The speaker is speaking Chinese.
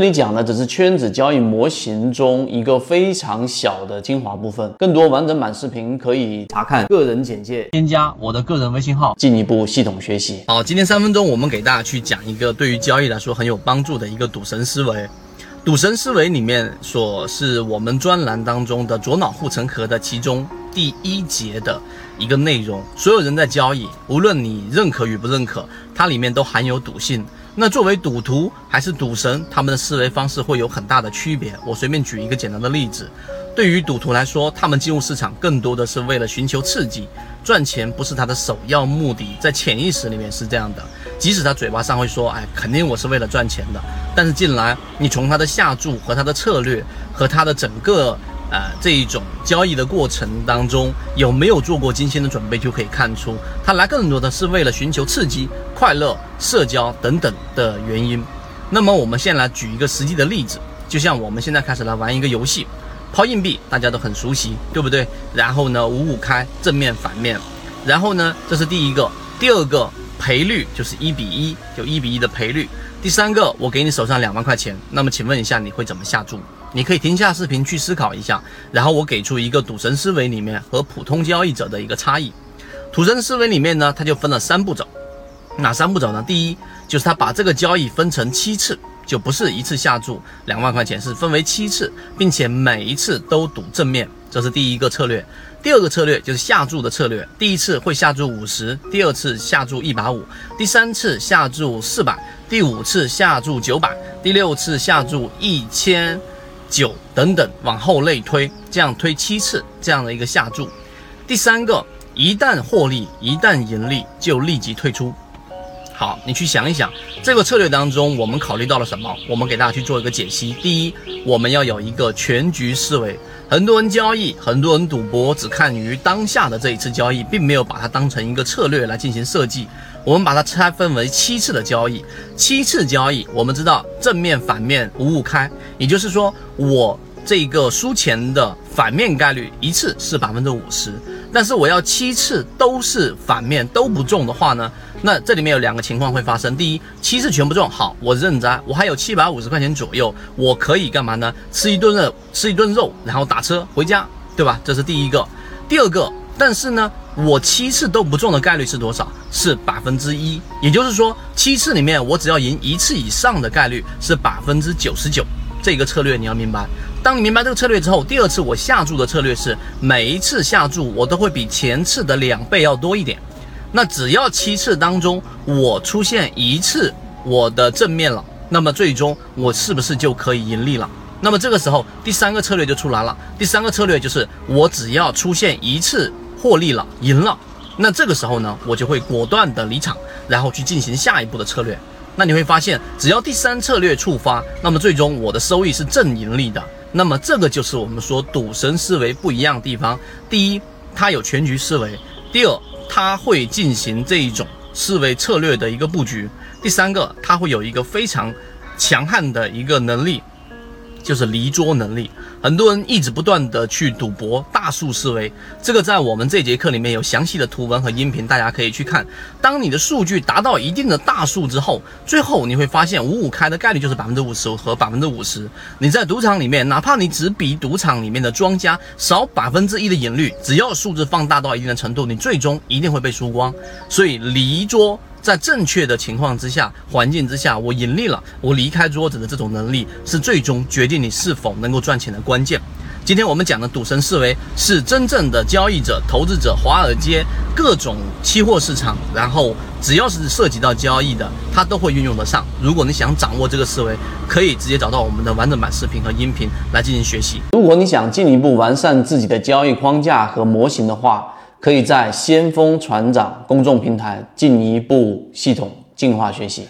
这里讲的只是圈子交易模型中一个非常小的精华部分。更多完整版视频可以查看个人简介，添加我的个人微信号，进一步系统学习。好，今天三分钟我们给大家去讲一个对于交易来说很有帮助的一个赌神思维。赌神思维里面所是我们专栏当中的左脑护城河的其中第一节的一个内容。所有人在交易，无论你认可与不认可，它里面都含有赌性。那作为赌徒还是赌神，他们的思维方式会有很大的区别。我随便举一个简单的例子，对于赌徒来说，他们进入市场更多的是为了寻求刺激，赚钱不是他的首要目的，在潜意识里面是这样的。即使他嘴巴上会说，哎，肯定我是为了赚钱的，但是进来，你从他的下注和他的策略和他的整个。呃，这一种交易的过程当中有没有做过精心的准备，就可以看出他来更多的是为了寻求刺激、快乐、社交等等的原因。那么我们先来举一个实际的例子，就像我们现在开始来玩一个游戏，抛硬币，大家都很熟悉，对不对？然后呢，五五开，正面反面，然后呢，这是第一个，第二个赔率就是一比一，就一比一的赔率。第三个，我给你手上两万块钱，那么请问一下，你会怎么下注？你可以停下视频去思考一下，然后我给出一个赌神思维里面和普通交易者的一个差异。赌神思维里面呢，它就分了三步走，哪三步走呢？第一就是他把这个交易分成七次，就不是一次下注两万块钱，是分为七次，并且每一次都赌正面，这是第一个策略。第二个策略就是下注的策略，第一次会下注五十，第二次下注一百五，第三次下注四百，第五次下注九百，第六次下注一千。九等等往后类推，这样推七次这样的一个下注。第三个，一旦获利，一旦盈利就立即退出。好，你去想一想，这个策略当中我们考虑到了什么？我们给大家去做一个解析。第一，我们要有一个全局思维。很多人交易，很多人赌博，只看于当下的这一次交易，并没有把它当成一个策略来进行设计。我们把它拆分为七次的交易，七次交易，我们知道正面、反面五五开，也就是说，我这个输钱的反面概率一次是百分之五十，但是我要七次都是反面都不中的话呢，那这里面有两个情况会发生：第一，七次全不中，好，我认栽，我还有七百五十块钱左右，我可以干嘛呢？吃一顿肉，吃一顿肉，然后打车回家，对吧？这是第一个。第二个，但是呢？我七次都不中的概率是多少？是百分之一，也就是说，七次里面我只要赢一次以上的概率是百分之九十九。这个策略你要明白。当你明白这个策略之后，第二次我下注的策略是每一次下注我都会比前次的两倍要多一点。那只要七次当中我出现一次我的正面了，那么最终我是不是就可以盈利了？那么这个时候第三个策略就出来了。第三个策略就是我只要出现一次。获利了，赢了，那这个时候呢，我就会果断的离场，然后去进行下一步的策略。那你会发现，只要第三策略触发，那么最终我的收益是正盈利的。那么这个就是我们说赌神思维不一样的地方。第一，他有全局思维；第二，他会进行这一种思维策略的一个布局；第三个，他会有一个非常强悍的一个能力。就是离桌能力，很多人一直不断的去赌博，大数思维，这个在我们这节课里面有详细的图文和音频，大家可以去看。当你的数据达到一定的大数之后，最后你会发现五五开的概率就是百分之五十和百分之五十。你在赌场里面，哪怕你只比赌场里面的庄家少百分之一的赢率，只要数字放大到一定的程度，你最终一定会被输光。所以离桌。在正确的情况之下、环境之下，我盈利了，我离开桌子的这种能力是最终决定你是否能够赚钱的关键。今天我们讲的赌神思维是真正的交易者、投资者、华尔街各种期货市场，然后只要是涉及到交易的，它都会运用得上。如果你想掌握这个思维，可以直接找到我们的完整版视频和音频来进行学习。如果你想进一步完善自己的交易框架和模型的话，可以在先锋船长公众平台进一步系统进化学习。